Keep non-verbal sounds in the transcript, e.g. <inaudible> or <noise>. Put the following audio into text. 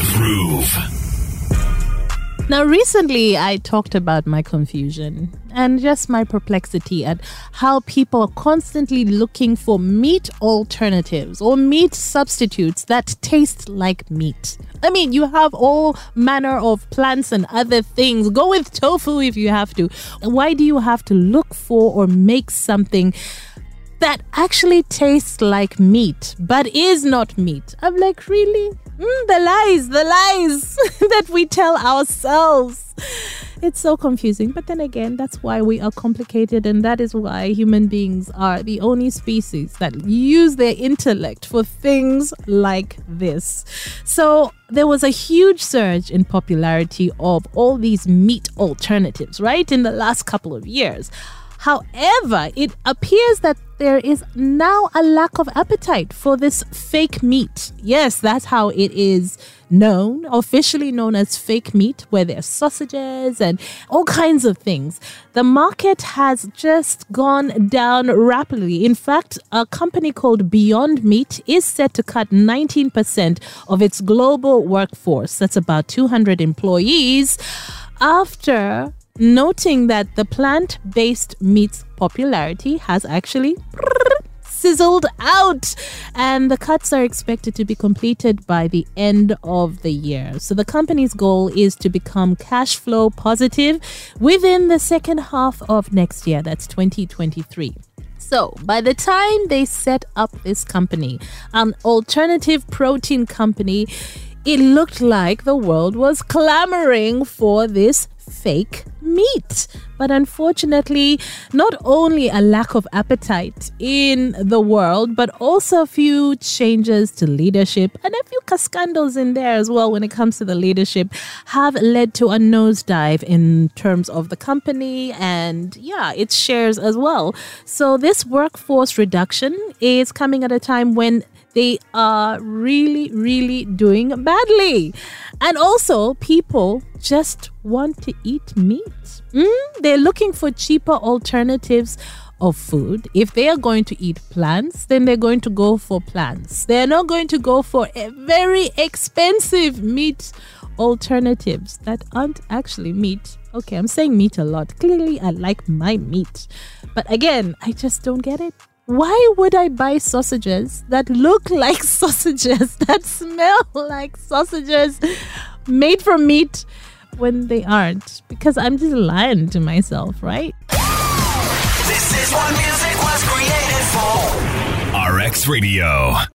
Groove. Now, recently I talked about my confusion and just my perplexity at how people are constantly looking for meat alternatives or meat substitutes that taste like meat. I mean, you have all manner of plants and other things. Go with tofu if you have to. Why do you have to look for or make something? that actually tastes like meat but is not meat. I'm like, really? Mm, the lies, the lies <laughs> that we tell ourselves. It's so confusing. But then again, that's why we are complicated, and that is why human beings are the only species that use their intellect for things like this. So, there was a huge surge in popularity of all these meat alternatives, right, in the last couple of years. However, it appears that there is now a lack of appetite for this fake meat. Yes, that's how it is known, officially known as fake meat, where there's sausages and all kinds of things. The market has just gone down rapidly. In fact, a company called Beyond Meat is set to cut 19% of its global workforce. That's about 200 employees after noting that the plant based meat's popularity has actually sizzled out and the cuts are expected to be completed by the end of the year. So the company's goal is to become cash flow positive within the second half of next year, that's 2023. So, by the time they set up this company, an alternative protein company, it looked like the world was clamoring for this fake meat. But unfortunately, not only a lack of appetite in the world, but also a few changes to leadership and a few scandals in there as well when it comes to the leadership have led to a nosedive in terms of the company and, yeah, its shares as well. So, this workforce reduction is coming at a time when they are really, really doing badly. And also, people just want to eat meat. Mm? They're looking for cheaper alternatives of food. If they are going to eat plants, then they're going to go for plants. They're not going to go for very expensive meat alternatives that aren't actually meat. Okay, I'm saying meat a lot. Clearly, I like my meat. But again, I just don't get it why would I buy sausages that look <laughs> like sausages, that smell like sausages made from meat when they aren't? Because I'm just lying to myself, right? This is what music was created for. RX Radio.